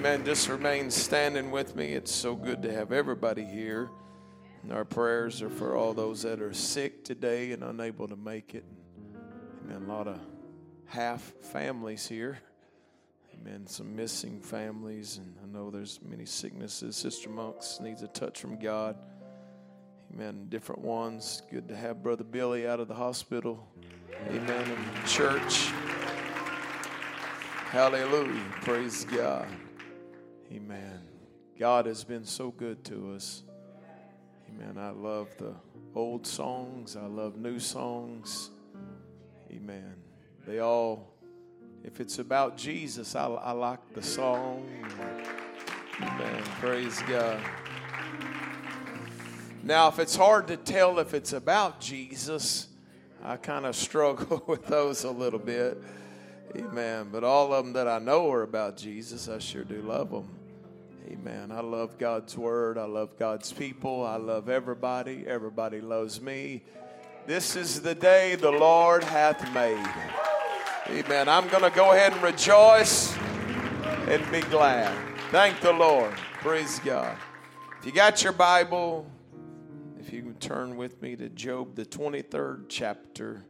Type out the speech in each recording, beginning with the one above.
Amen. Just remain standing with me. It's so good to have everybody here. And our prayers are for all those that are sick today and unable to make it. Amen. A lot of half families here. Amen. Some missing families, and I know there's many sicknesses. Sister Monks needs a touch from God. Amen. Different ones. Good to have Brother Billy out of the hospital. Amen. In church. Hallelujah. Praise God. Amen. God has been so good to us. Amen. I love the old songs, I love new songs. Amen. They all, if it's about Jesus, I, I like the song. Amen. Praise God. Now, if it's hard to tell if it's about Jesus, I kind of struggle with those a little bit. Amen. But all of them that I know are about Jesus, I sure do love them. Amen. I love God's word. I love God's people. I love everybody. Everybody loves me. This is the day the Lord hath made. Amen. I'm going to go ahead and rejoice and be glad. Thank the Lord. Praise God. If you got your Bible, if you can turn with me to Job, the 23rd chapter.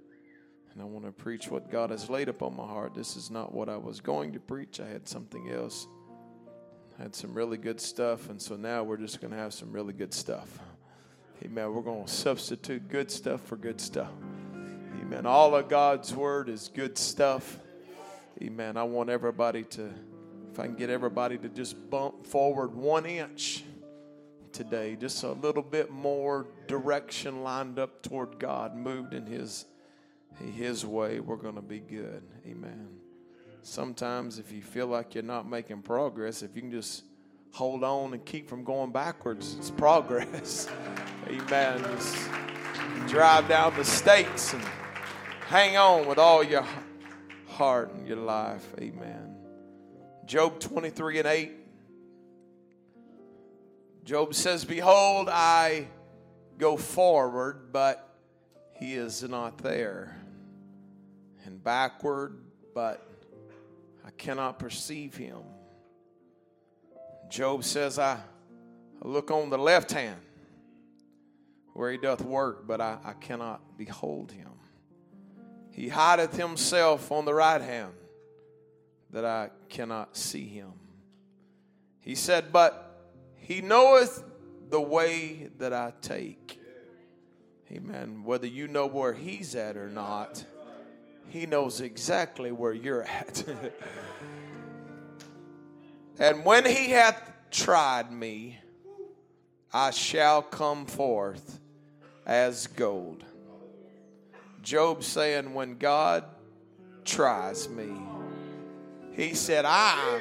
And I want to preach what God has laid upon my heart. This is not what I was going to preach, I had something else. Had some really good stuff, and so now we're just going to have some really good stuff. Amen. We're going to substitute good stuff for good stuff. Amen. All of God's word is good stuff. Amen. I want everybody to, if I can get everybody to just bump forward one inch today, just a little bit more direction lined up toward God, moved in His his way, we're going to be good. Amen. Sometimes, if you feel like you're not making progress, if you can just hold on and keep from going backwards, it's progress. Amen. Just drive down the stakes and hang on with all your heart and your life. Amen. Job 23 and 8. Job says, Behold, I go forward, but he is not there and backward, but I cannot perceive him. Job says, I, look on the left hand where he doth work, but I, I cannot behold him. He hideth himself on the right hand that I cannot see him. He said, But he knoweth the way that I take. Amen. Whether you know where he's at or not he knows exactly where you're at. and when He hath tried me, I shall come forth as gold. Job saying, When God tries me, He said, I'm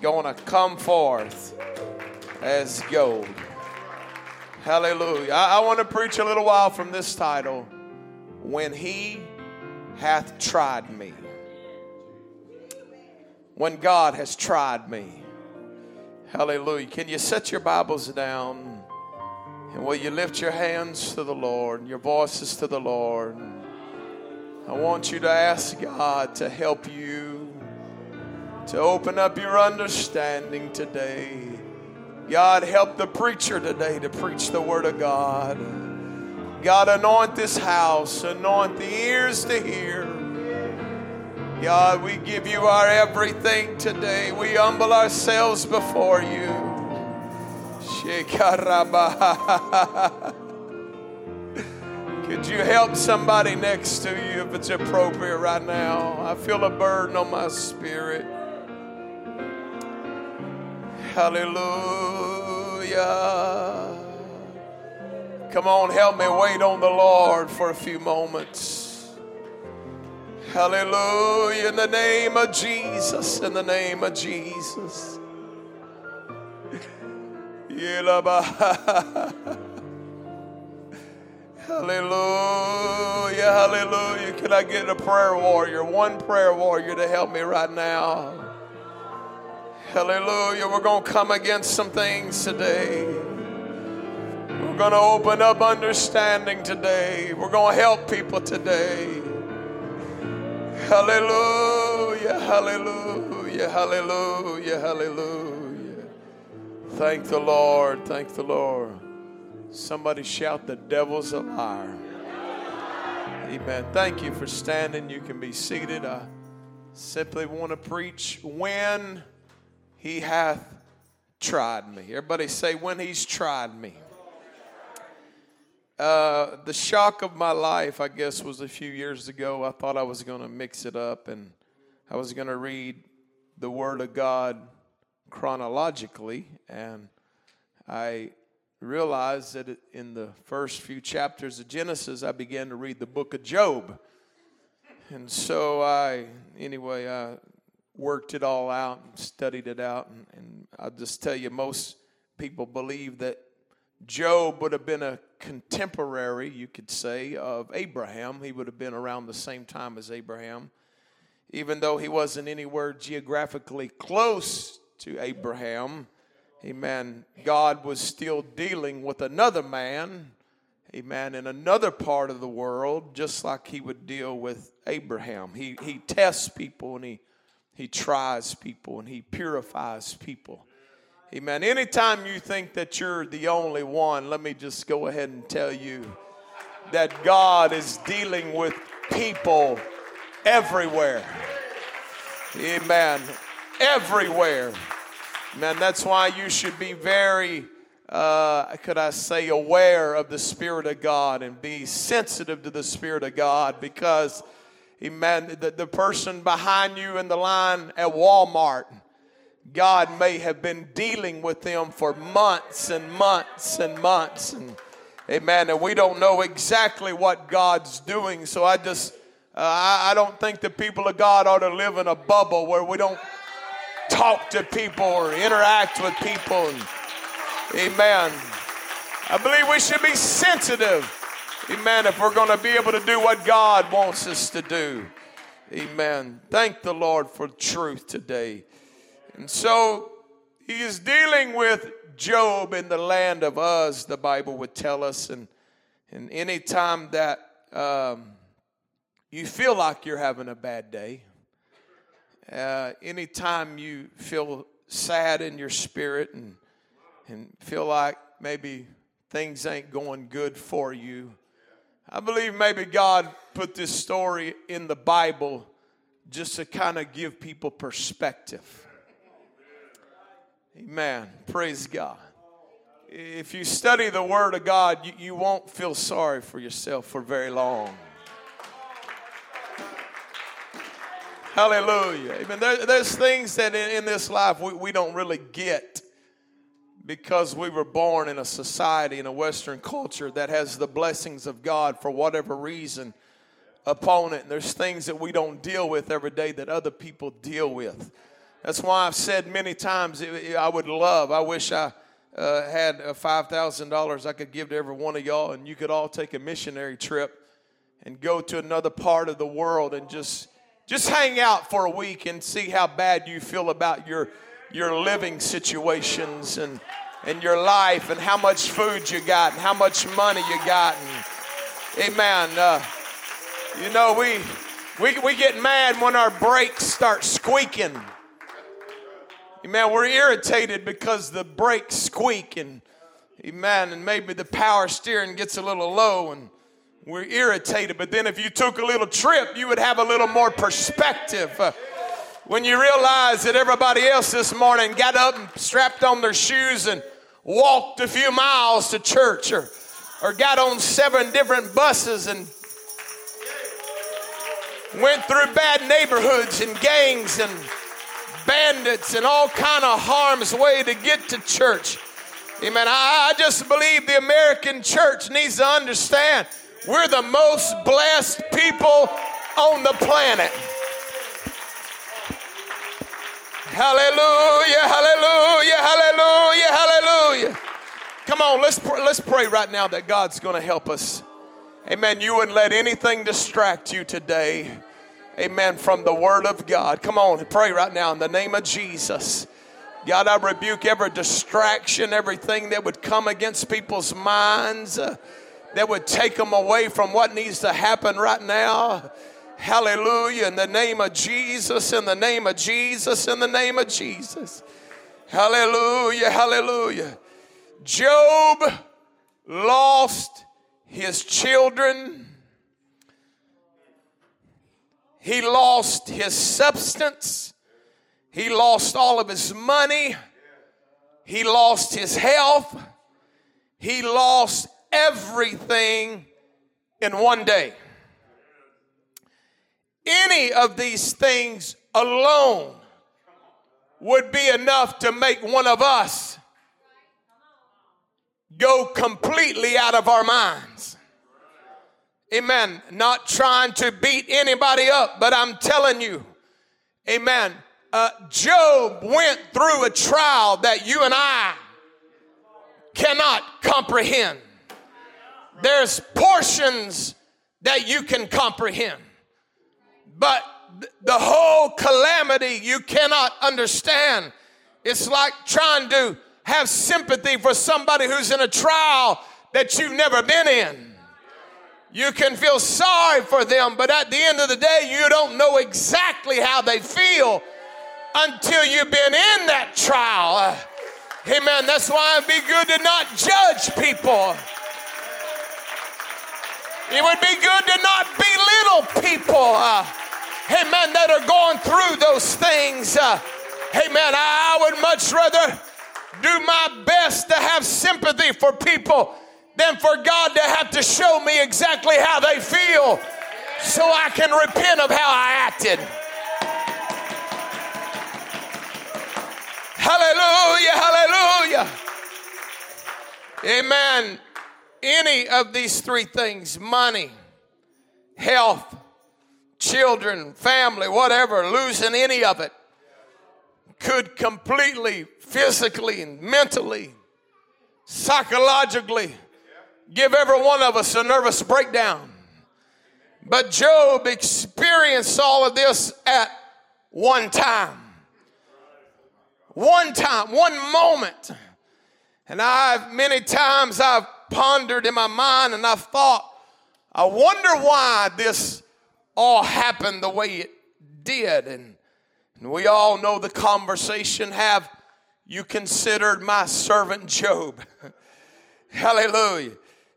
going to come forth as gold. Hallelujah. I, I want to preach a little while from this title. When He hath tried me. When God has tried me. Hallelujah. Can you set your Bibles down? And will you lift your hands to the Lord your voices to the Lord? I want you to ask God to help you to open up your understanding today. God, help the preacher today to preach the Word of God. God, anoint this house, anoint the ears to hear. God, we give you our everything today. We humble ourselves before you. Could you help somebody next to you if it's appropriate right now? I feel a burden on my spirit. Hallelujah. Come on, help me wait on the Lord for a few moments. Hallelujah. In the name of Jesus. In the name of Jesus. Hallelujah. Hallelujah. Can I get a prayer warrior? One prayer warrior to help me right now. Hallelujah. We're going to come against some things today. We're going to open up understanding today. We're going to help people today. Hallelujah, hallelujah, Hallelujah, hallelujah. Thank the Lord, thank the Lord. Somebody shout, The devil's a liar. Amen. Thank you for standing. You can be seated. I simply want to preach when he hath tried me. Everybody say, When he's tried me. Uh, the shock of my life, I guess, was a few years ago. I thought I was going to mix it up and I was going to read the Word of God chronologically. And I realized that in the first few chapters of Genesis, I began to read the book of Job. And so I, anyway, I worked it all out and studied it out. And, and I'll just tell you, most people believe that Job would have been a contemporary, you could say, of Abraham. He would have been around the same time as Abraham. Even though he wasn't anywhere geographically close to Abraham, amen, God was still dealing with another man, amen, in another part of the world, just like he would deal with Abraham. He, he tests people and he, he tries people and he purifies people. Amen. Anytime you think that you're the only one, let me just go ahead and tell you that God is dealing with people everywhere. Amen. Everywhere. Man, that's why you should be very, uh, could I say, aware of the Spirit of God and be sensitive to the Spirit of God because, amen, the, the person behind you in the line at Walmart, God may have been dealing with them for months and months and months. And amen. And we don't know exactly what God's doing. So I just, uh, I, I don't think the people of God ought to live in a bubble where we don't talk to people or interact with people. And, amen. I believe we should be sensitive. Amen. If we're going to be able to do what God wants us to do. Amen. Thank the Lord for truth today. And so he is dealing with Job in the land of Uz, the Bible would tell us. And, and any time that um, you feel like you're having a bad day, uh, anytime you feel sad in your spirit and, and feel like maybe things ain't going good for you, I believe maybe God put this story in the Bible just to kind of give people perspective. Amen. Praise God. If you study the Word of God, you, you won't feel sorry for yourself for very long. Hallelujah. Amen. There, there's things that in, in this life we, we don't really get because we were born in a society, in a Western culture that has the blessings of God for whatever reason upon it. And there's things that we don't deal with every day that other people deal with. That's why I've said many times I would love, I wish I uh, had $5,000 I could give to every one of y'all and you could all take a missionary trip and go to another part of the world and just just hang out for a week and see how bad you feel about your your living situations and and your life and how much food you got and how much money you got and amen uh, you know we we we get mad when our brakes start squeaking Amen. We're irritated because the brakes squeak and amen, and maybe the power steering gets a little low and we're irritated. But then if you took a little trip, you would have a little more perspective. Uh, when you realize that everybody else this morning got up and strapped on their shoes and walked a few miles to church or, or got on seven different buses and went through bad neighborhoods and gangs and bandits and all kind of harm's way to get to church. Amen. I, I just believe the American church needs to understand we're the most blessed people on the planet. Hallelujah, hallelujah, hallelujah, hallelujah. Come on, let's pray, let's pray right now that God's going to help us. Amen. You wouldn't let anything distract you today. Amen. From the Word of God. Come on, pray right now in the name of Jesus. God, I rebuke every distraction, everything that would come against people's minds, uh, that would take them away from what needs to happen right now. Hallelujah. In the name of Jesus, in the name of Jesus, in the name of Jesus. Hallelujah, hallelujah. Job lost his children, he lost his substance, he lost all of his money, he lost his health, he lost everything in one day. Any of these things alone would be enough to make one of us go completely out of our minds. Amen. Not trying to beat anybody up, but I'm telling you, amen. Uh, Job went through a trial that you and I cannot comprehend. There's portions that you can comprehend, but the whole calamity you cannot understand. It's like trying to have sympathy for somebody who's in a trial that you've never been in. You can feel sorry for them, but at the end of the day, you don't know exactly how they feel until you've been in that trial. Amen. That's why it'd be good to not judge people. It would be good to not belittle people. Uh, amen, that are going through those things. Uh, amen, I would much rather do my best to have sympathy for people than for God to have to show me exactly how they feel so I can repent of how I acted. Hallelujah, hallelujah. Amen. Any of these three things money, health, children, family, whatever, losing any of it could completely, physically, and mentally, psychologically give every one of us a nervous breakdown. But Job experienced all of this at one time. One time, one moment. And I've many times I've pondered in my mind and I've thought, I wonder why this all happened the way it did. And, and we all know the conversation. Have you considered my servant Job? Hallelujah.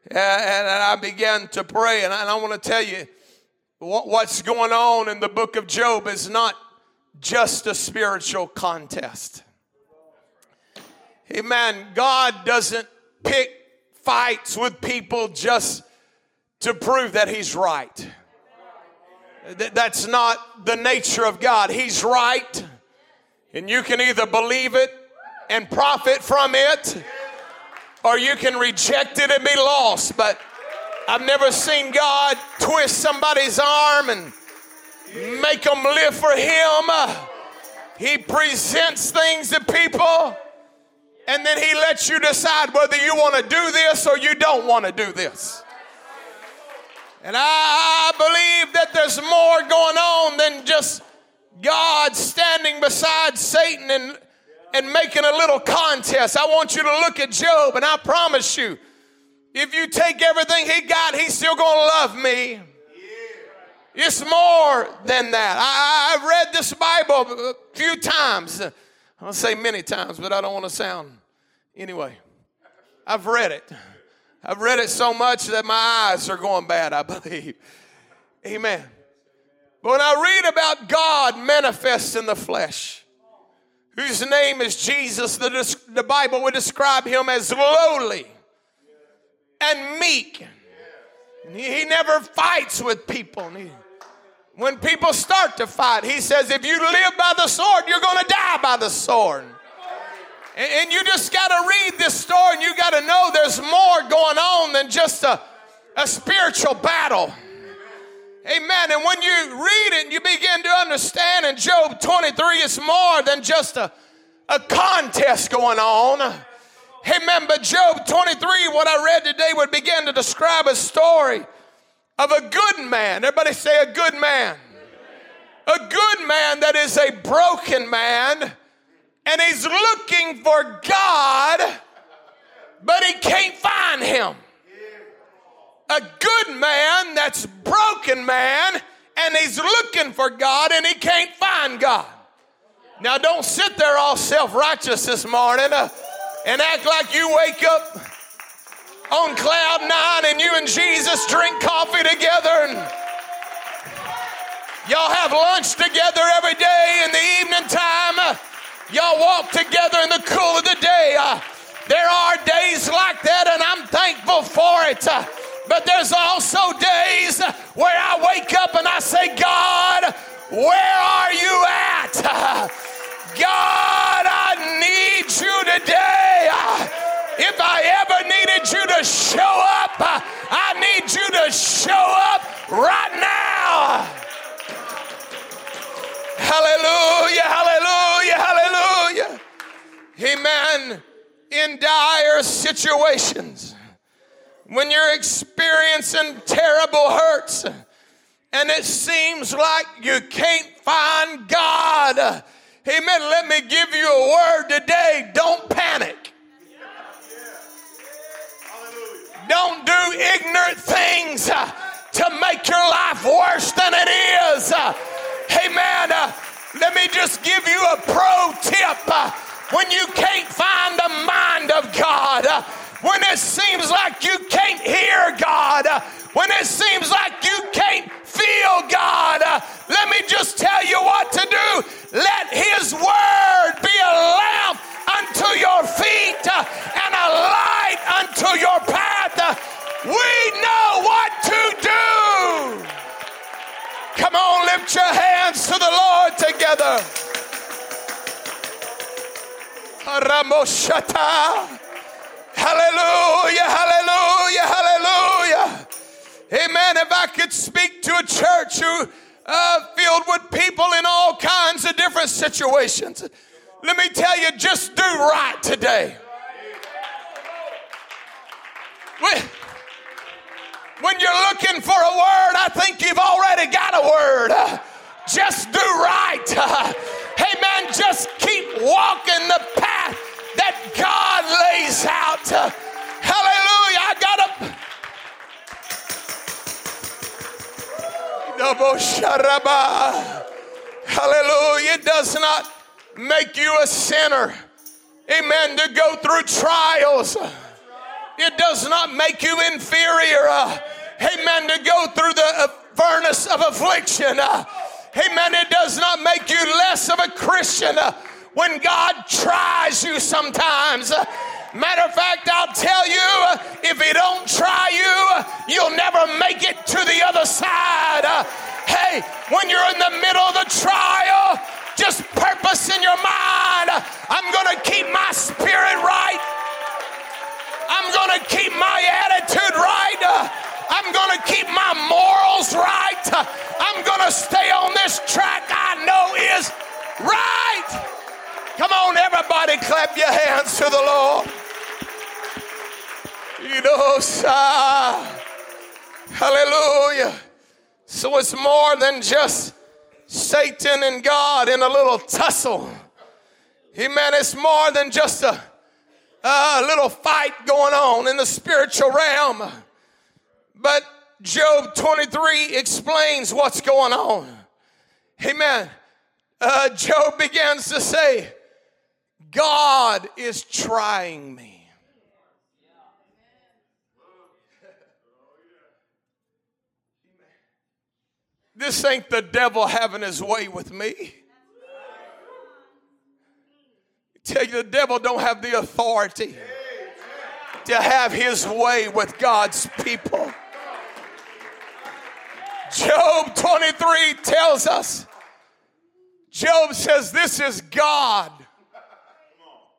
And, and, I began to pray, and I, and I want to tell you what, what's going on in the book of Job is not just a spiritual contest. Amen. God doesn't pick fights with people just to prove that He's right. That's not the nature of God. He's right, and you can either believe it and profit from it, or you can reject it and be lost. But I've never seen God twist somebody's arm and make them live for Him. He presents things to people, and then He lets you decide whether you want to do this or you don't want to do this. And I believe that there's more going on than just God standing beside Satan and, and making a little contest. I want you to look at Job, and I promise you, if you take everything he got, he's still going to love me. It's more than that. I, have read this Bible a few times. I'll say many times, but I don't want to sound. Anyway, I've read it. I've read it so much that my eyes are going bad, I believe. Amen. But when I read about God manifest in the flesh, whose name is Jesus, the, the Bible would describe him as lowly and meek. He, never fights with people. When people start to fight, he says, if you live by the sword, you're going to die by the sword. And you just got to read this story and you got to know there's more going on than just a, a spiritual battle. Amen. And when you read it, you begin to understand in Job 23, it's more than just a, a contest going on. Amen. But Job 23, what I read today, would begin to describe a story of a good man. Everybody say a good man. A good man that is a broken man and he's looking for God, but he can't find him. A good man that's broken man and he's looking for God and he can't find God. Now, don't sit there all self righteous this morning uh, and act like you wake up on cloud nine and you and Jesus drink coffee together and y'all have lunch together every day in the evening time. Uh, y'all walk together in the cool of the day. Uh, there are days like that, and I'm thankful for it. But there's also days where I wake up and I say, God, where are you at? God, I need you today. If I ever needed you to show up, I need you to show up right now. Hallelujah, hallelujah, hallelujah. Amen. In dire situations when you're experiencing terrible hurts and it seems like you can't find God. Amen. Let me give you a word today. Don't panic. Don't do ignorant things uh, to make your life worse than it is. Uh, amen. Uh, let me just give you a pro tip. When you can't find the mind of God, when it seems like you can't hear God, when it seems like you can't feel God, let me just tell you what to do. Let His Word be a lamp unto your feet and a light unto your path. We know what to do. Come on, lift your hands to the Lord together. Ramoshata. Hallelujah, hallelujah, hallelujah. Amen. If I could speak to a church who uh, filled with people in all kinds of different situations, let me tell you, just do right today. When you're looking for a word, I think you've already got a word. Just do right. Hey man, just keep walking the path that God lays out. Hallelujah. I got to. Hallelujah. It does not make you a sinner. Amen. To go through trials. It does not make you inferior. Uh, amen. To go through the furnace of affliction. Uh, amen. It does not make you less of a Christian uh, when God tries you sometimes. Matter of fact, I'll hallelujah. So it's more than just Satan and God in a little tussle. Amen. It's more than just a, a little fight going on in the spiritual realm. But Job 23 explains what's going on. Amen. Uh, Job begins to say, God is trying me. This ain't the devil having his way with me. tell you the devil don't have the authority to have his way with God's people. Job 23 tells us, Job says, This is God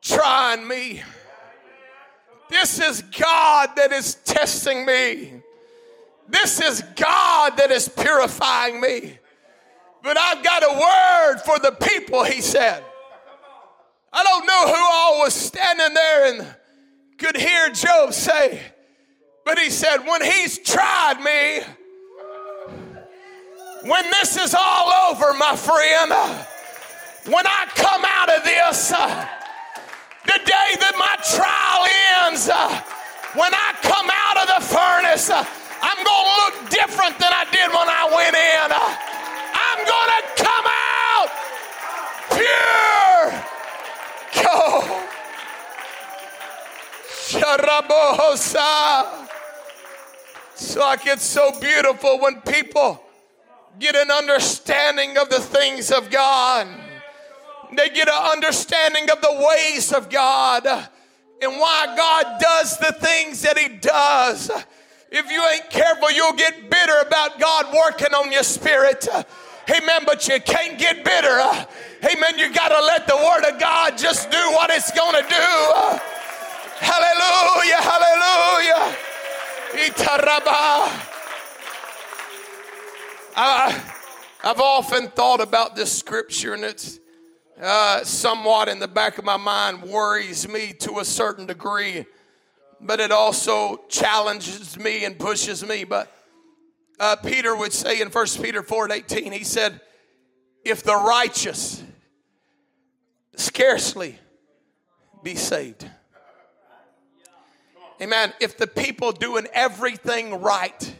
trying me. This is God that is testing me. This is God that is purifying me. But I've got a word for the people, he said. I don't know who all was standing there and could hear Job say, but he said, when he's tried me, when this is all over, my friend, when I come out of this, uh, the day that my like it's so beautiful when people get an understanding of the things of God. They get an understanding of the ways of God and why God does the things that He does. If you ain't careful, you'll get bitter about God working on your spirit. Amen. But you can't get bitter. Amen. You got to let the Word of God just do what it's going to do. Hallelujah. Hallelujah. Itaraba. I, I've often thought about this scripture, and it's uh, somewhat in the back of my mind worries me to a certain degree, but it also challenges me and pushes me. But uh, Peter would say in 1 Peter 4 and 18, he said, If the righteous scarcely be saved. Amen. If the people doing everything right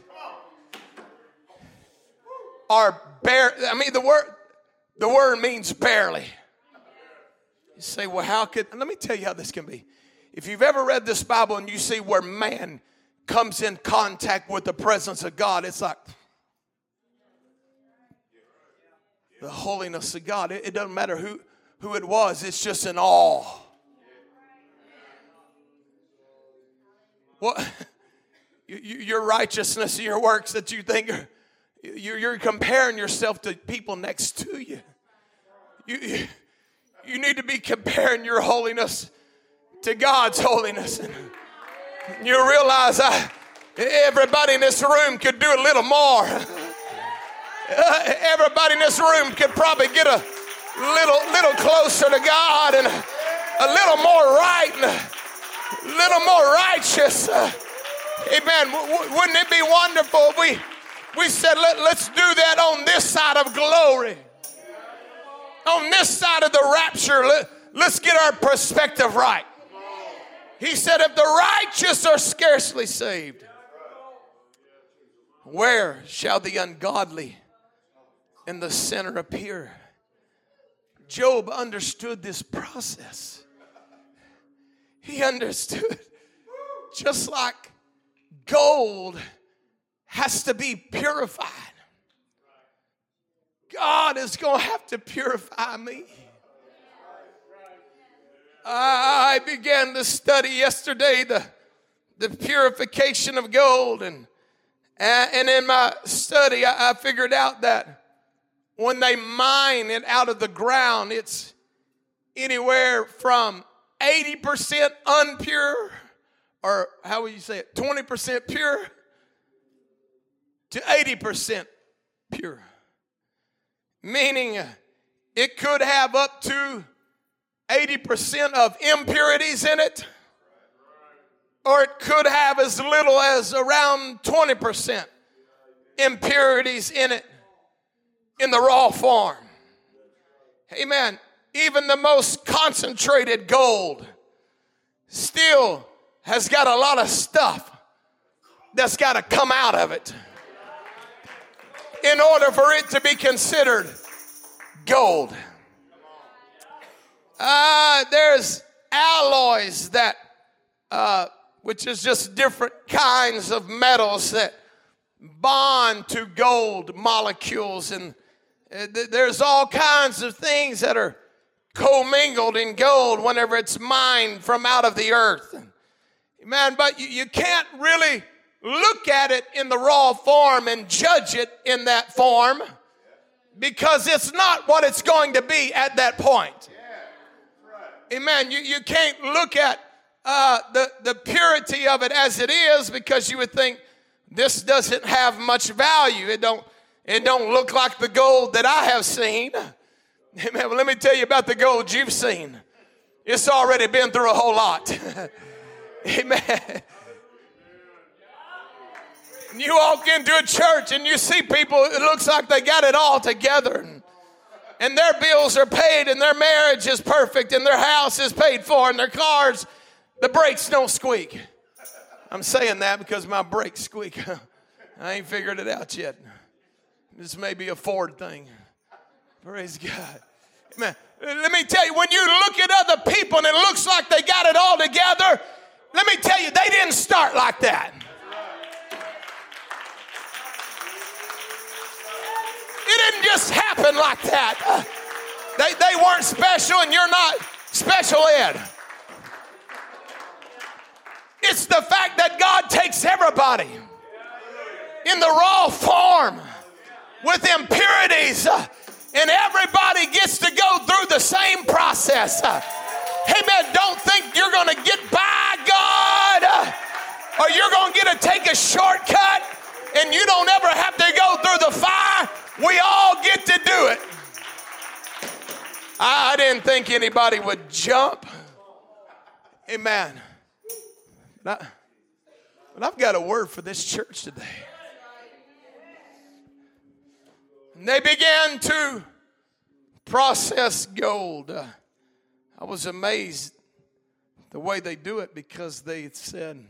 are bare, I mean the word the word means barely. You say, well, how could let me tell you how this can be. If you've ever read this Bible and you see where man comes in contact with the presence of God, it's like the holiness of God. It, it doesn't matter who, who it was, it's just an awe. What your righteousness, your works that you think are, you're comparing yourself to people next to you. You, you need to be comparing your holiness to God's holiness. And You realize I, everybody in this room could do a little more. Everybody in this room could probably get a little, little closer to God and a little more right and little more righteous. Uh, amen. W- wouldn't it be wonderful if we, we said, Let, let's do that on this side of glory? On this side of the rapture, let, let's get our perspective right. He said, If the righteous are scarcely saved, where shall the ungodly and the sinner appear? Job understood this process. He understood just like gold has to be purified. God is going to have to purify me. I began to study yesterday the, the purification of gold, and, and in my study, I figured out that when they mine it out of the ground, it's anywhere from 80% unpure, or how would you say it, 20% pure to 80% pure. Meaning it could have up to 80% of impurities in it, or it could have as little as around 20% impurities in it in the raw form. Amen. Even the most concentrated gold still has got a lot of stuff that's got to come out of it in order for it to be considered gold. Uh, there's alloys that, uh, which is just different kinds of metals that bond to gold molecules, and uh, th- there's all kinds of things that are commingled in gold whenever it's mined from out of the earth. Man, but you, you can't really look at it in the raw form and judge it in that form because it's not what it's going to be at that point. Amen. You, you can't look at uh, the, the purity of it as it is because you would think this doesn't have much value. It don't, it don't look like the gold that I have seen. Amen. Well, let me tell you about the gold you've seen. It's already been through a whole lot. Amen. You walk into a church and you see people, it looks like they got it all together. And, their bills are paid, and their marriage is perfect, and their house is paid for, and their cars, the brakes don't squeak. I'm saying that because my brakes squeak. I ain't figured it out yet. This may be a Ford thing. Praise God. Let me tell you, when you look at other people and it looks like they got it all together, let me tell you, they didn't start like that. It didn't just happen like that. They, they weren't special and you're not special ed. It's the fact that God takes everybody in the raw form with impurities uh, and everybody gets to go through the same process. Amen. Don't think you're going to get by God or you're going to get to take a shortcut and you don't ever have to go through the fire. We all get to do it. I didn't think anybody would jump. Amen. But, I, I've got a word for this church today. And they began to process gold. I was amazed the way they do it because they said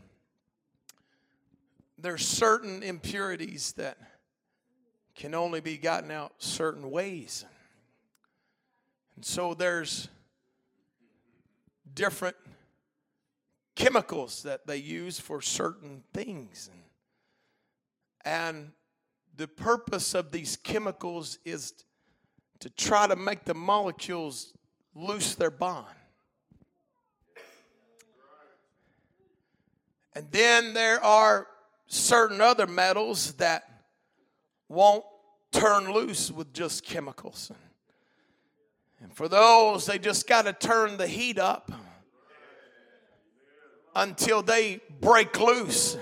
there's certain impurities that can only be gotten out certain ways. And so there's different chemicals that they use for certain things. And the purpose of these chemicals is to try to make the molecules loose their bond. And then there are certain other metals that won't turn loose with just chemicals. And for those, they just got to turn the heat up until they break loose.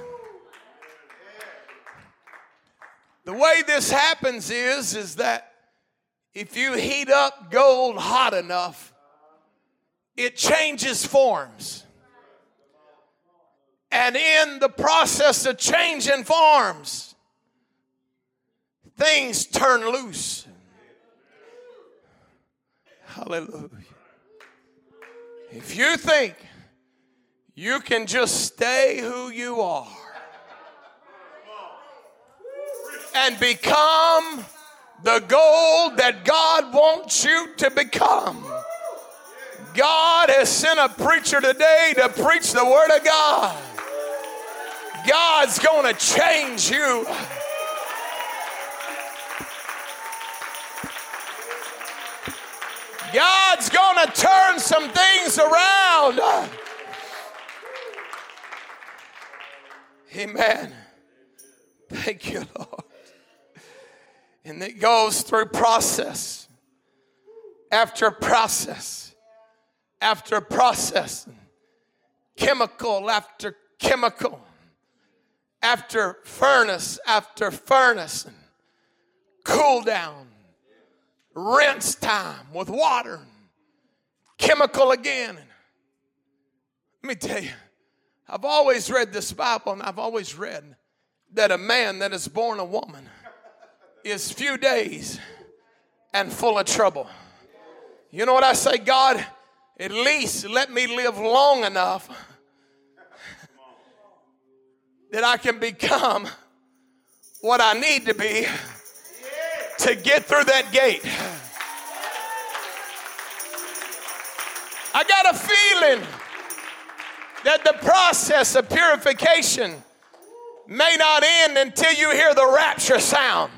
The way this happens is is that if you heat up gold hot enough, it changes forms. And in the process of changing forms, things turn loose. Hallelujah. If you think you can just stay who you are and become the gold that God wants you to become. God has sent a preacher today to preach the Word of God. God's going to change you. God's going to turn some things around. Amen. Thank you, Lord. And it goes through process after process after process, chemical after chemical, after furnace after furnace, cool down, rinse time with water, chemical again. Let me tell you, I've always read this Bible and I've always read that a man that is born a woman is few days and full of trouble. You know what I say, God? At least let me live long enough that I can become what I need to be to get through that gate. I got a feeling that the process of purification may not end until you hear the rapture sound.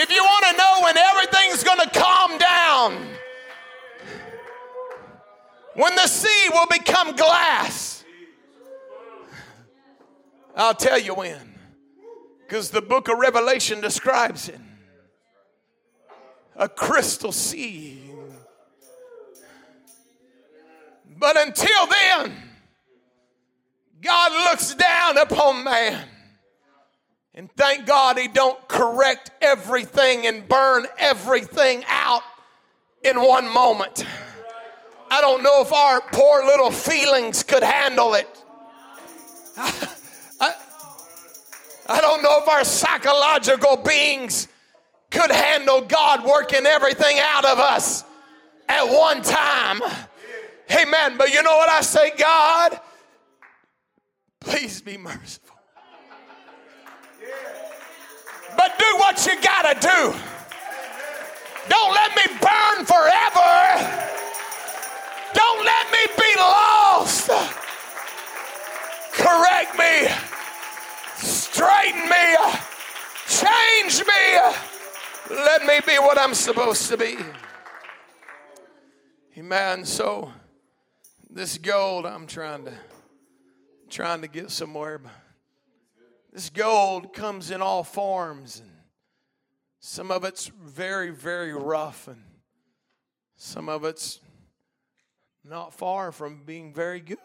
If you want to know when everything's going to calm down, when the sea will become glass, I'll tell you when. Because the book of Revelation describes it a crystal sea. But until then, God looks down upon man and thank God he don't correct everything and burn everything out in one moment. I don't know if our poor little feelings could handle it. I, I, don't know if our psychological beings could handle God working everything out of us at one time. Amen. But you know what I say, God? Please be merciful. But do what you gotta do. Don't let me burn forever. Don't let me be lost. Correct me. Straighten me. Change me. Let me be what I'm supposed to be. Amen. So this gold I'm trying to trying to get somewhere. This gold comes in all forms and some of it's very, very rough, and some of it's not far from being very good.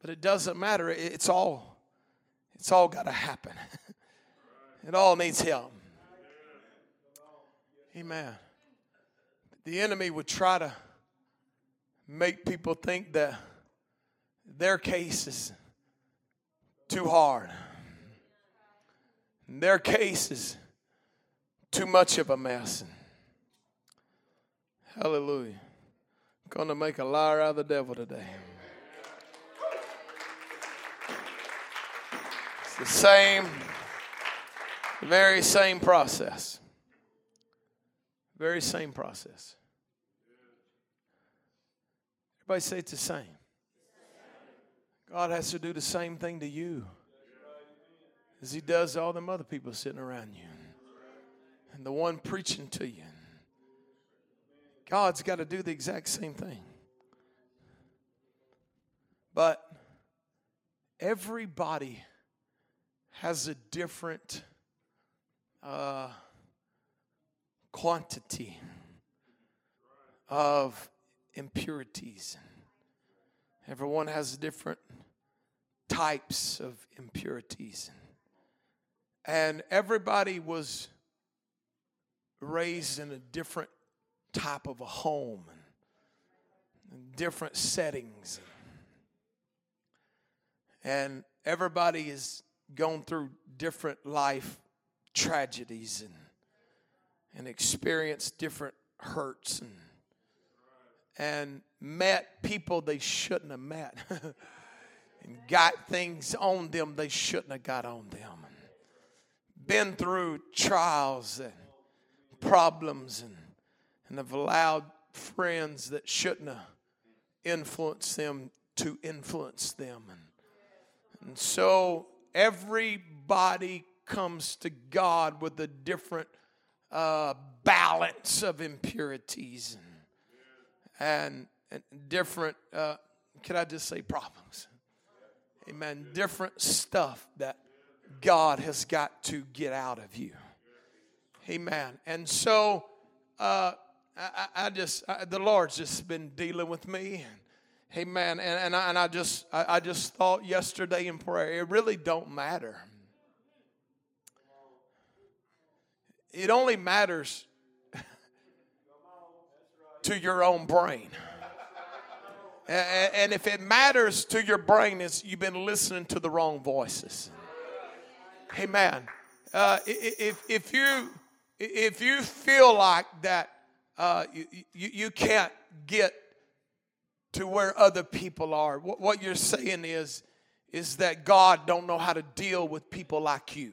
But it doesn't matter. It's all, it's all got to happen. It all needs help. Amen. The enemy would try to make people think that their case is too hard. Their case is too much of a mess. Hallelujah. Going to make a liar out of the devil today. It's the same, the very same process. Very same process. Everybody say it's the same. God has to do the same thing to you as He does all them other people sitting around you and the one preaching to you. God's got to do the exact same thing. But everybody has a different uh, quantity of impurities. Everyone has different types of impurities. And everybody was raised in a different type of a home and different settings. And everybody has gone through different life tragedies and, and experienced different hurts and, and met people they shouldn't have met and got things on them they shouldn't have got on them. Been through trials and problems and, and have allowed friends that shouldn't have influenced them to influence them. And, and so everybody comes to God with a different uh, balance of impurities and, and, and different, uh, can I just say problems? Amen. Different stuff that God has got to get out of you. Amen. And so uh, I, I, just, I, the Lord's just been dealing with me. Amen. And, and, I, and I just, I, I just thought yesterday in prayer, it really don't matter. It only matters to your own brain. And if it matters to your brain, it's you've been listening to the wrong voices. Amen. Uh, if, if you if you feel like that uh, you, you, you can't get to where other people are, what, what you're saying is, is that God don't know how to deal with people like you.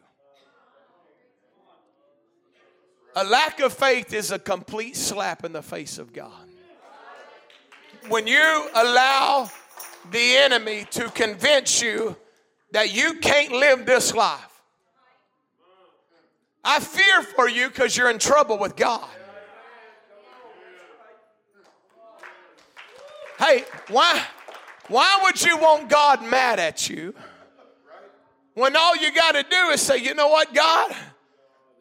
A lack of faith is a complete slap in the face of God. When you allow the enemy to convince you that you can't live this life, I fear for you because you're in trouble with God. Hey, why, why would you want God mad at you when all you got to do is say, you know what, God?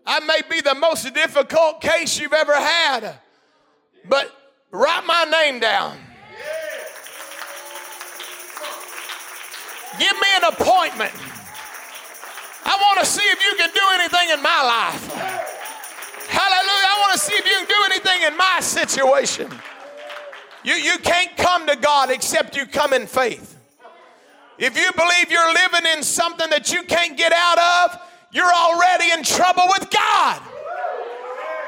I may be the most difficult case you've ever had, but write my name down. Give me an appointment. I want to see if you can do anything in my life. Hallelujah. I want to see if you can do anything in my situation. You, you can't come to God except you come in faith. If you believe you're living in something that you can't get out of, you're already in trouble with God.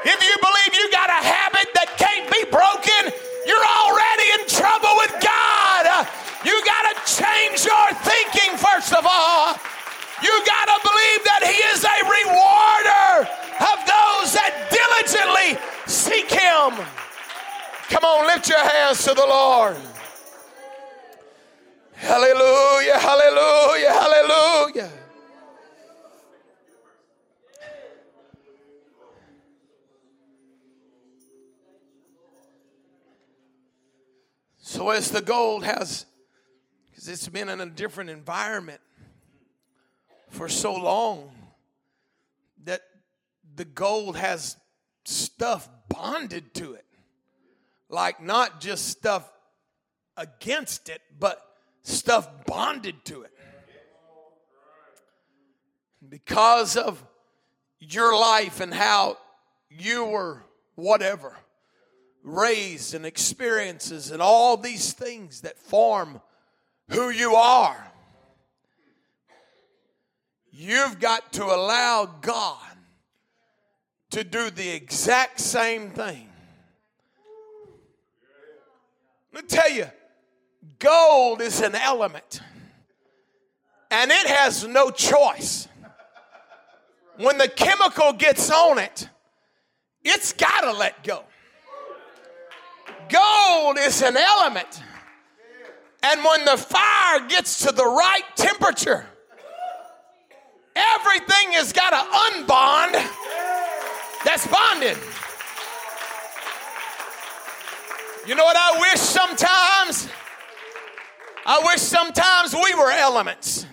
If you believe you got a habit that can't be broken, you're already in trouble with God. You got to change your thinking, first of all. You got to believe that He is a rewarder of those that diligently seek Him. Come on, lift your hands to the Lord. Hallelujah, hallelujah, hallelujah. So, as the gold has, because it's been in a different environment for so long, that the gold has stuff bonded to it. Like, not just stuff against it, but stuff bonded to it. Because of your life and how you were whatever raised and experiences and all these things that form who you are. You've got to allow God to do the exact same thing. Let me tell you, gold is an element, and it has no choice. When the chemical gets on it, it's got to let go. Gold is an element. And when the fire gets to the right temperature, everything has got to unbond that's bonded. You know what I wish sometimes? I wish sometimes we were elements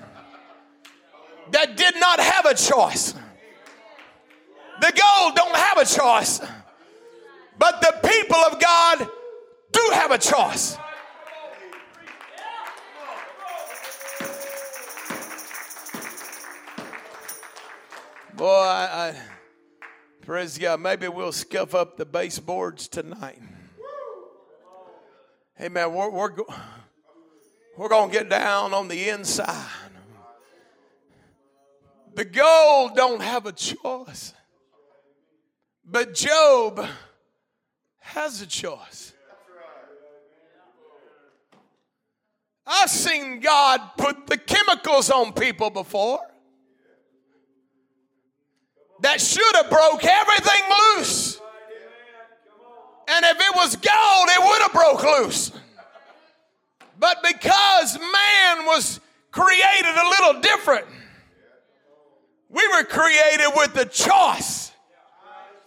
that did not have a choice. The gold don't have a choice. But the people of God do have a choice. Boy, I, I, praise God. Maybe we'll scuff up the baseboards tonight. Hey, man, we're, we're, we're going to get down on the inside. The gold don't have a choice. But Job has a choice. I've seen God put the chemicals on people before that should have broke everything loose. And if it was gold, it would have broke loose. But because man was created a little different, we were created with the choice.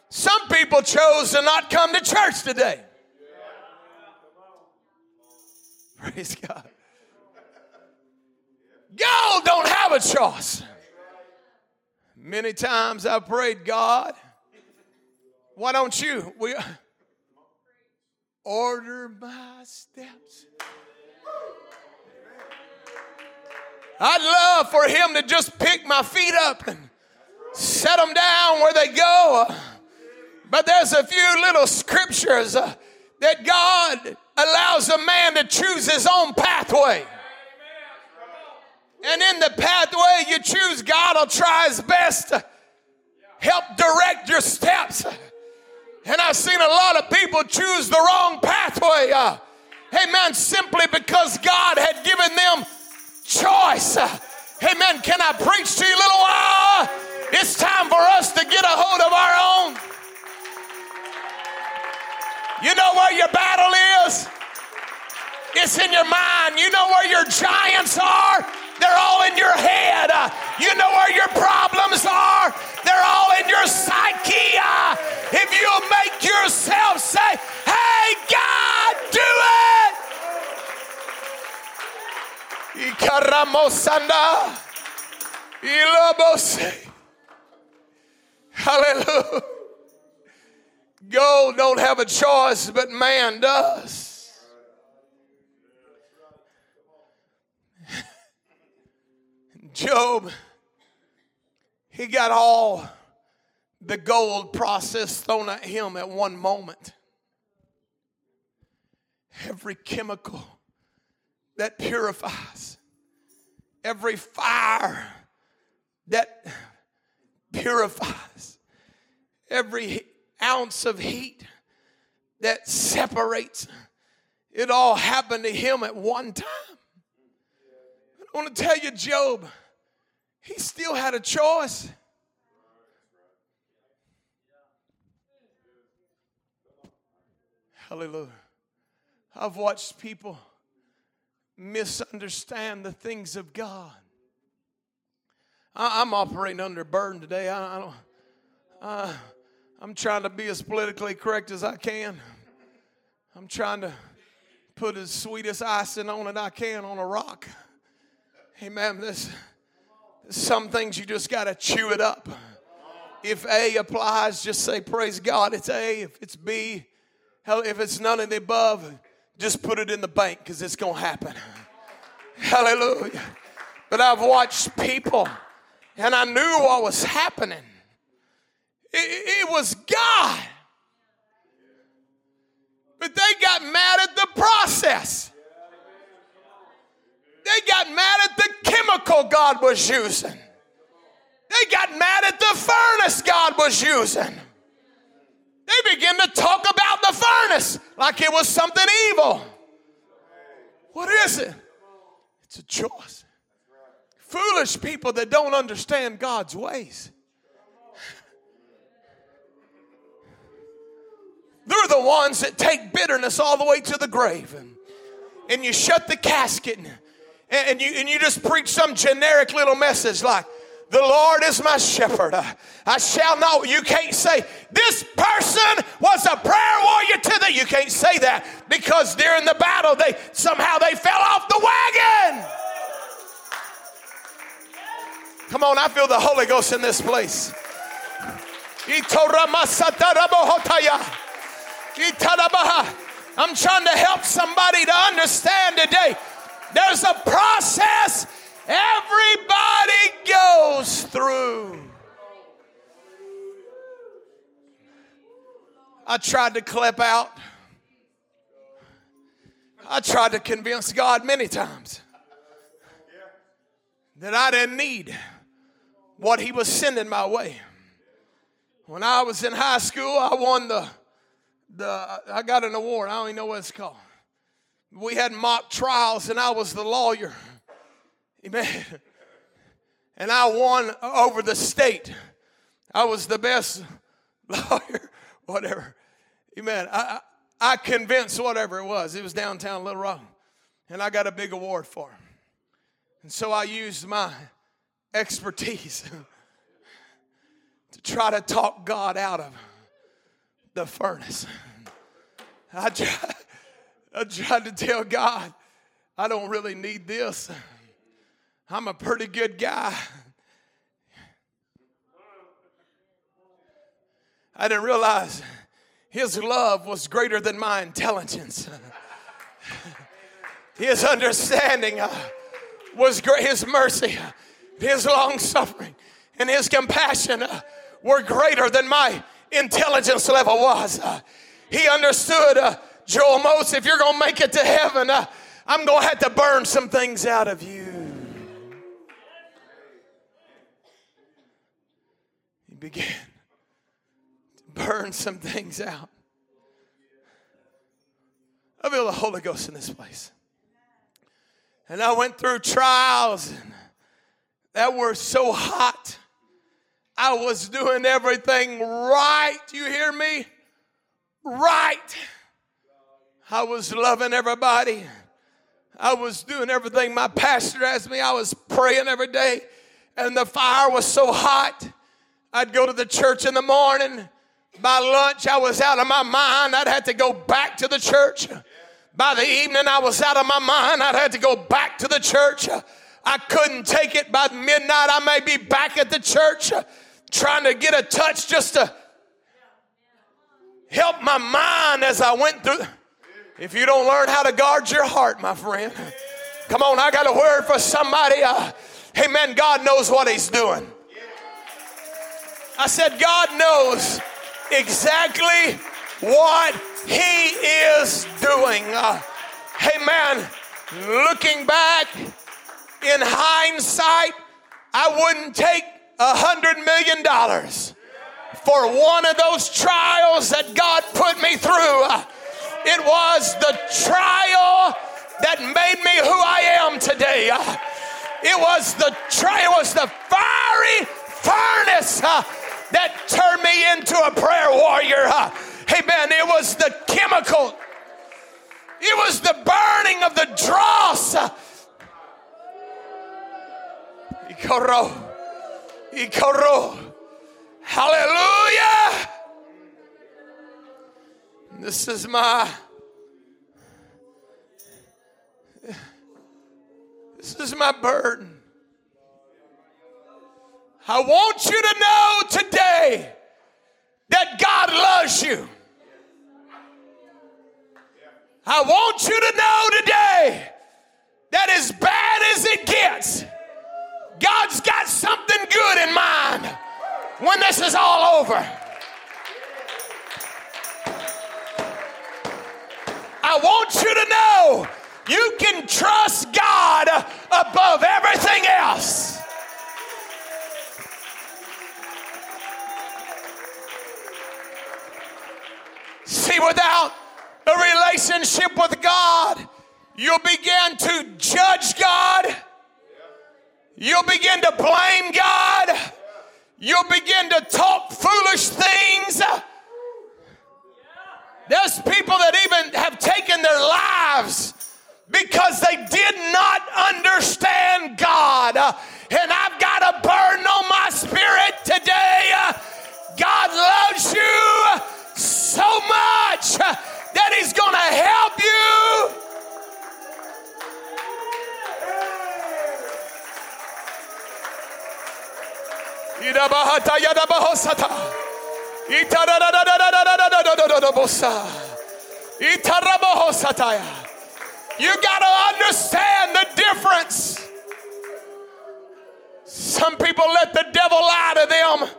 Some people chose to not come to church today. Praise God. Gold don't have a choice. Many times I've prayed, God, why don't you? We order my steps. I'd love for him to just pick my feet up and set them down where they go. But there's a few little scriptures uh, that God allows a man to choose his own pathway. And in the pathway you choose, God will try his best to help direct your steps. And I've seen a lot of people choose the wrong pathway. Uh, amen. Simply because God had given them choice. Uh, amen. Can I preach to you a little while? It's time for us to get a hold of our own. You know where your battle is? It's in your mind. You know where your giants are? They're all in your head. Uh, you know where your problems are? They're all in your psyche. Uh, if you'll make yourself say, Hey, God, do it. Hallelujah. Gold don't have a choice, but man does. Job, he got all the gold process thrown at him at one moment. Every chemical that purifies, every fire that purifies, every ounce of heat that separates, it all happened to him at one time. I want to tell you, Job he still had a choice. Hallelujah. I've watched people misunderstand the things of God. I, am operating under burden today. I, I don't. Uh, I'm trying to be as politically correct as I can. I'm trying to put as sweetest icing on it I can on a rock. Amen. There's, there's some things you just got to chew it up. If A applies, just say, Praise God, it's A. If it's B, hell, if it's none of the above, just put it in the bank because it's going to happen. Hallelujah. But I've watched people and I knew what was happening. It, it was God. But they got mad at the process. They got mad at the chemical God was using. They got mad at the furnace God was using. They began to talk about the furnace like it was something evil. What is it? It's a choice. Foolish people that don't understand God's ways. They're the ones that take bitterness all the way to the grave. And, and you shut the casket and, and, you, and you just preach some generic little message like, the Lord is my shepherd. I shall not. You can't say, this person was a prayer warrior to the. You can't say that because during the battle, they somehow they fell off the wagon. Come on, I feel the Holy Ghost in this place. I'm trying to help somebody to understand today. There's a process everybody goes through. I tried to clip out. I tried to convince God many times that I didn't need what He was sending my way. When I was in high school, I won the the I got an award. I don't even know what it's called. We had mock trials, and I was the lawyer. Amen. And I won over the state. I was the best lawyer, whatever. Amen. I, I convinced whatever it was. It was downtown Little Rock. And I got a big award for it. And so I used my expertise to try to talk God out of the furnace. I tried, I tried to tell God, I don't really need this. I'm a pretty good guy. I didn't realize his love was greater than my intelligence. his understanding uh, was great, his mercy, his long suffering, and his compassion uh, were greater than my intelligence level was. Uh, he understood, Joel Motes, if you're going to make it to heaven, uh, I'm going to have to burn some things out of you. He began to burn some things out. I feel the Holy Ghost in this place. And I went through trials that were so hot I was doing everything right. You hear me? Right. I was loving everybody. I was doing everything my pastor asked me. I was praying every day. And the fire was so hot. I'd go to the church in the morning. By lunch, I was out of my mind. I'd have to go back to the church. By the evening, I was out of my mind. I'd have to go back to the church. I couldn't take it. By midnight, I may be back at the church trying to get a touch just to help my mind as I went through. If you don't learn how to guard your heart, my friend, come on, I got a word for somebody. Uh, man, God knows what He's doing. I said, God knows exactly what He is doing. Uh, hey, man, looking back in hindsight, I wouldn't take a hundred million dollars for one of those trials that God put me through. It was the trial that made me who I am today. It was the trial, it was the fiery furnace uh, that turned me into a prayer warrior. Uh, man, it was the chemical. It was the burning of the dross. Ikoro. Ikoro. Hallelujah. This is my This is my burden. I want you to know today that God loves you. I want you to know today that as bad as it gets, God's got something good in mind when this is all over. I want you to know you can trust God above everything else. See, without a relationship with God, you'll begin to judge God. You'll begin to blame God. You'll begin to talk foolish things. There's people that even have taken their lives because they did not understand God. And I've got a burden on my spirit today. God loves you so much that He's going to help you. You got to understand the difference. Some people let the devil lie to them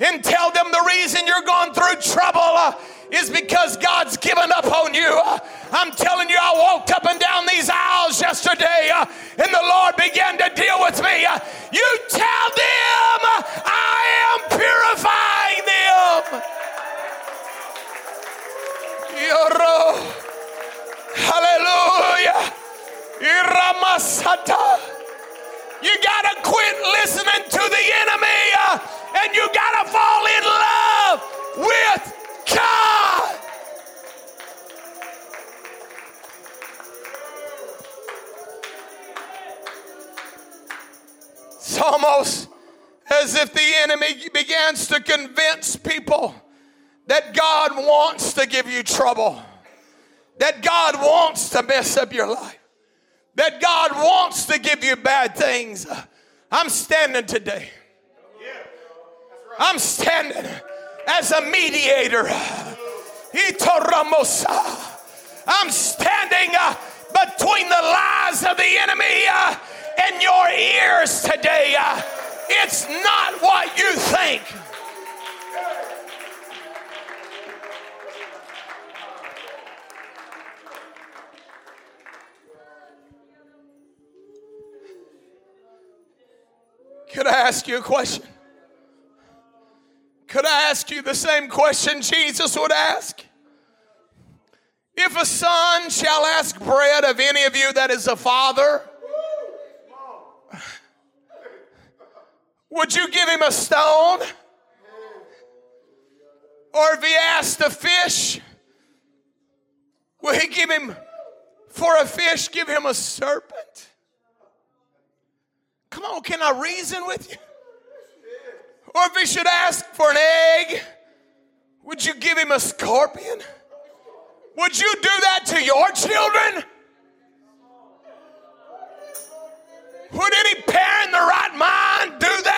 and tell them the reason you're going through trouble uh, is because God's given up on you. Uh, I'm telling you, I walked up and down these aisles yesterday uh, and the Lord began to deal with me. You tell them I am purifying them. Hallelujah. Iramasata. You got to quit listening to the enemy uh, and you got to fall in love with God. It's almost as if the enemy begins to convince people that God wants to give you trouble, that God wants to mess up your life that God wants to give you bad things. I'm standing today. I'm standing as a mediator. I'm standing uh, between the lies of the enemy uh, and your ears today. Uh, it's not what you think. Could I ask you a question? Could I ask you the same question Jesus would ask? If a son shall ask bread of any of you that is a father, would you give him a stone? Or if he asked a fish, will he give him, for a fish, give him a serpent? Come on, can I reason with you? Or if he should ask for an egg, would you give him a scorpion? Would you do that to your children? Would any parent in the right mind do that?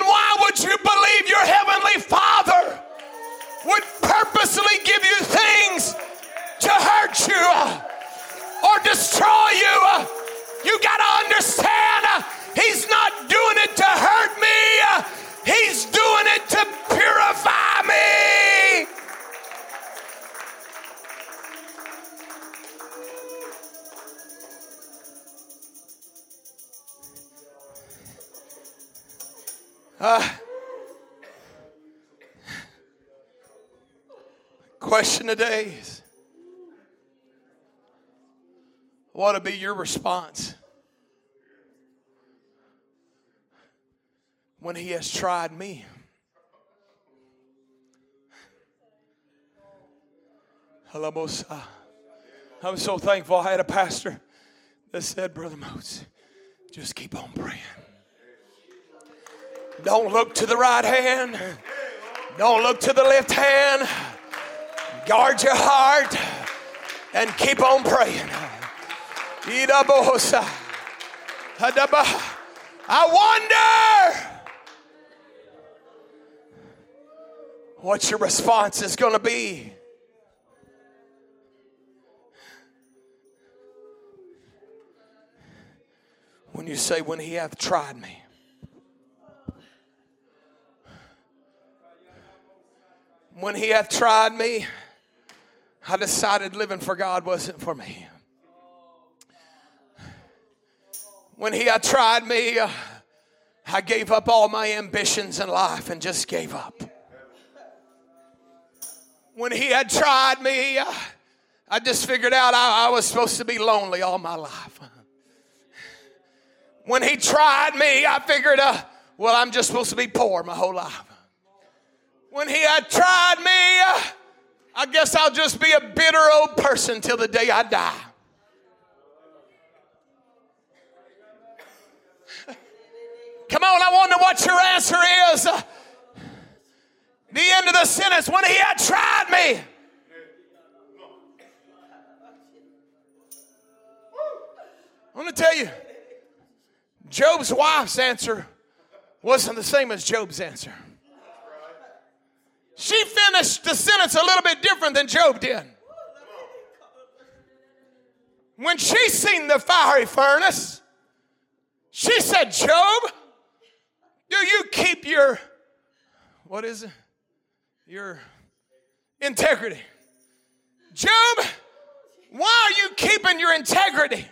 Then why would you believe your heavenly Father would purposely give you things to hurt you or destroy you? You got to understand, He's not doing it to hurt me, He's doing it to purify me. Question today is what to be your response when he has tried me? I'm so thankful I had a pastor that said, Brother Motes, just keep on praying. Don't look to the right hand. Don't look to the left hand. Guard your heart and keep on praying. I wonder what your response is going to be. When you say, When he hath tried me. When he hath tried me, I decided living for God wasn't for me. When he had tried me, uh, I gave up all my ambitions in life and just gave up. When he had tried me, uh, I just figured out I, I was supposed to be lonely all my life. When he tried me, I figured, uh, well, I'm just supposed to be poor my whole life. When he had tried me, uh, I guess I'll just be a bitter old person till the day I die. Come on, I wonder what your answer is. The end of the sentence when he had tried me. I want to tell you, Job's wife's answer wasn't the same as Job's answer. She finished the sentence a little bit different than Job did. When she seen the fiery furnace, she said, Job, do you keep your, what is it? Your integrity. Job, why are you keeping your integrity?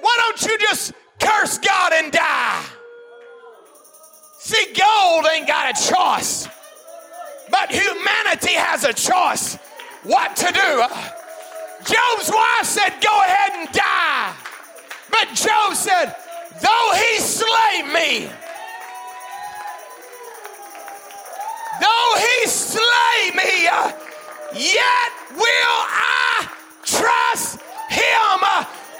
Why don't you just curse God and die? See, gold ain't got a choice, but humanity has a choice what to do. Job's wife said, Go ahead and die. But Job said, Though he slay me, Though he slay me, yet will I trust him.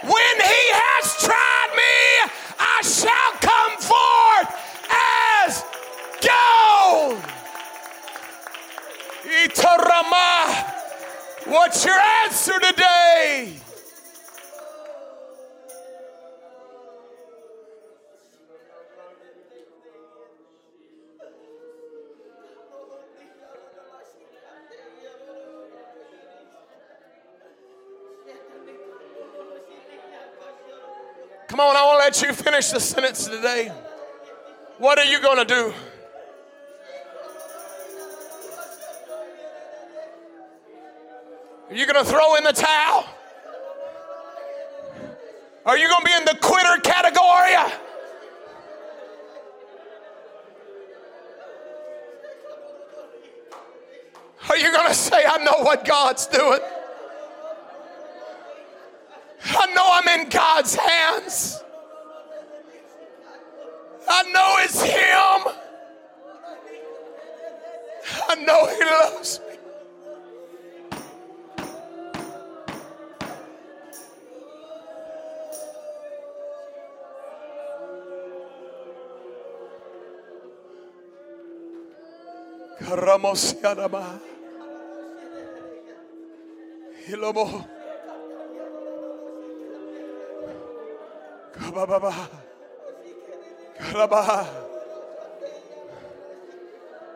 When he has tried me, I shall come forth as gold. Itarama. What's your answer today? Come on, I want to let you finish the sentence today. What are you going to do? Are you going to throw in the towel? Are you going to be in the quitter category? Are you going to say, I know what God's doing? I know I'm in God's hands. I know it's Him. I know He loves me. Ramos Yarama. Hilomo.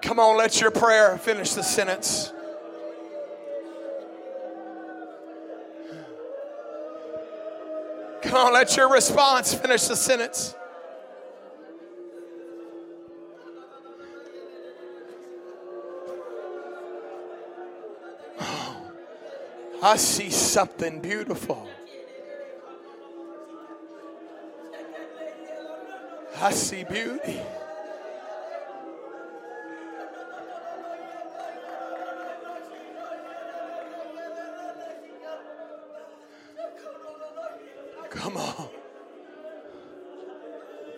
Come on, let your prayer finish the sentence. Come on, let your response finish the sentence. I see something beautiful. I see beauty. Come on.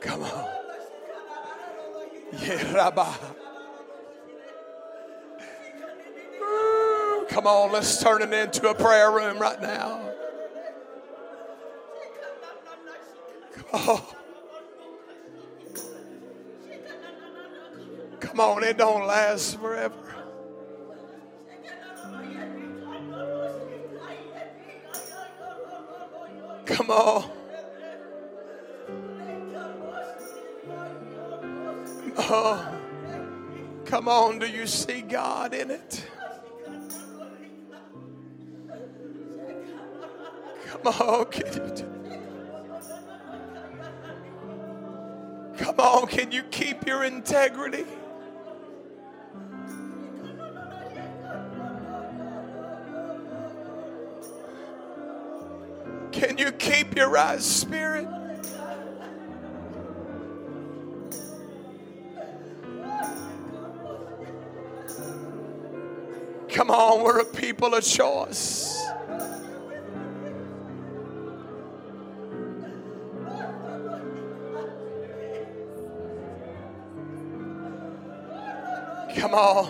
Come on. Yeah, Rabbi. Come on, let's turn it into a prayer room right now. Oh. Come on, it don't last forever. Come on. Oh, come on. Do you see God in it? On. Come on. Can you keep your integrity? Can you keep your right spirit? Come on, we're a people of choice. Come on.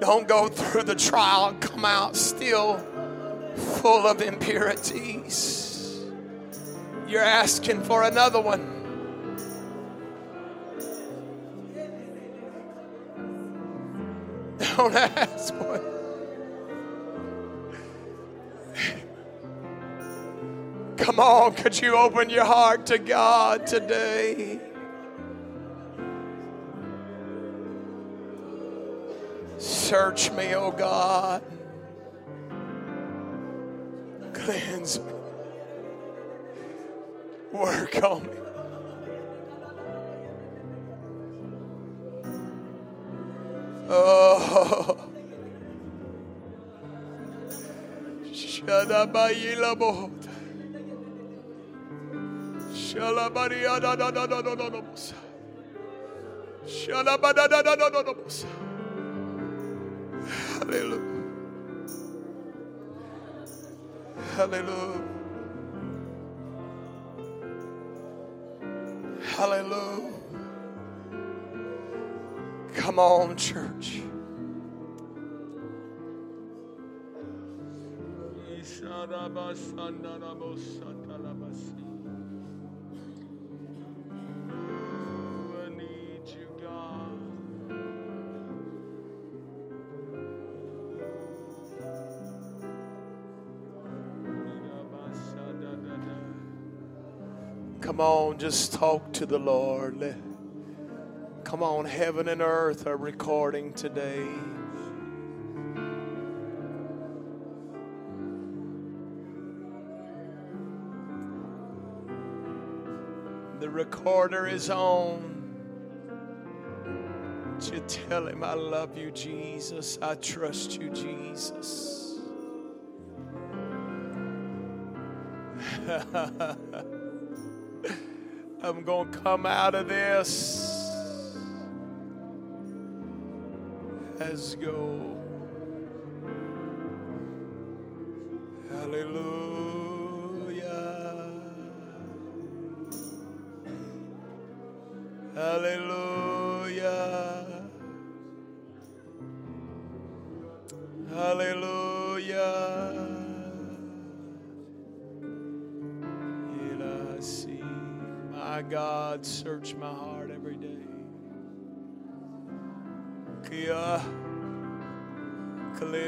Don't go through the trial and come out still full of impurities. You're asking for another one. Don't ask what. Come on, could you open your heart to God today? Search me, oh God. Cleanse me. Work on me. Oh. Shadabayilabo. Shalabaria da Hallelujah. Hallelujah. Hallelujah. Come on, church. On, just talk to the Lord. Come on, heaven and earth are recording today. The recorder is on. Would you tell him, I love you, Jesus. I trust you, Jesus. I'm going to come out of this as gold.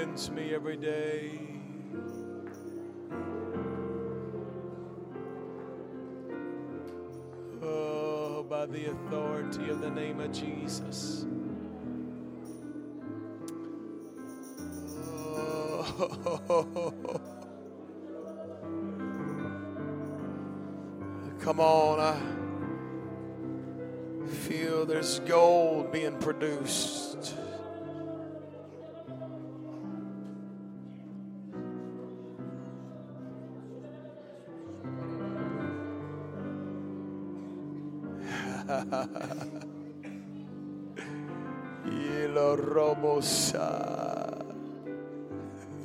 Cleanse me every day. Oh, by the authority of the name of Jesus. Oh. Come on, I feel there's gold being produced.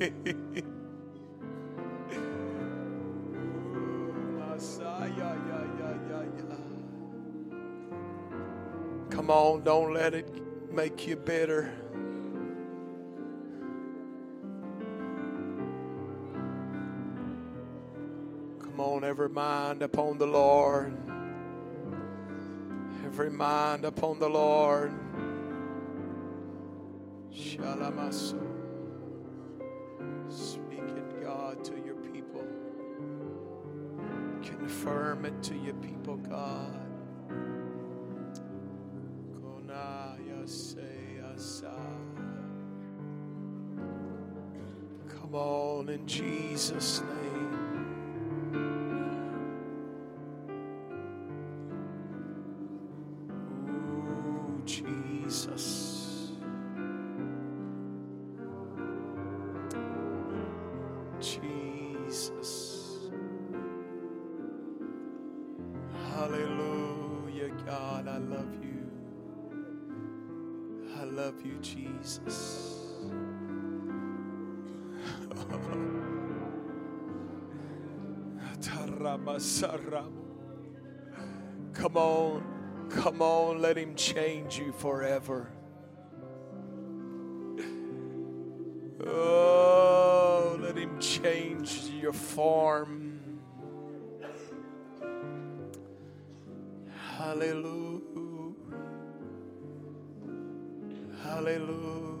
Come on, don't let it make you bitter. Come on, every mind upon the Lord. Every mind upon the Lord. Shalamasu. Speak it, God, to your people. Confirm it to your people, God. Come on in Jesus' name. You, Jesus. Come on, come on, let him change you forever. Oh, let him change your form. Hallelujah. Hallelujah.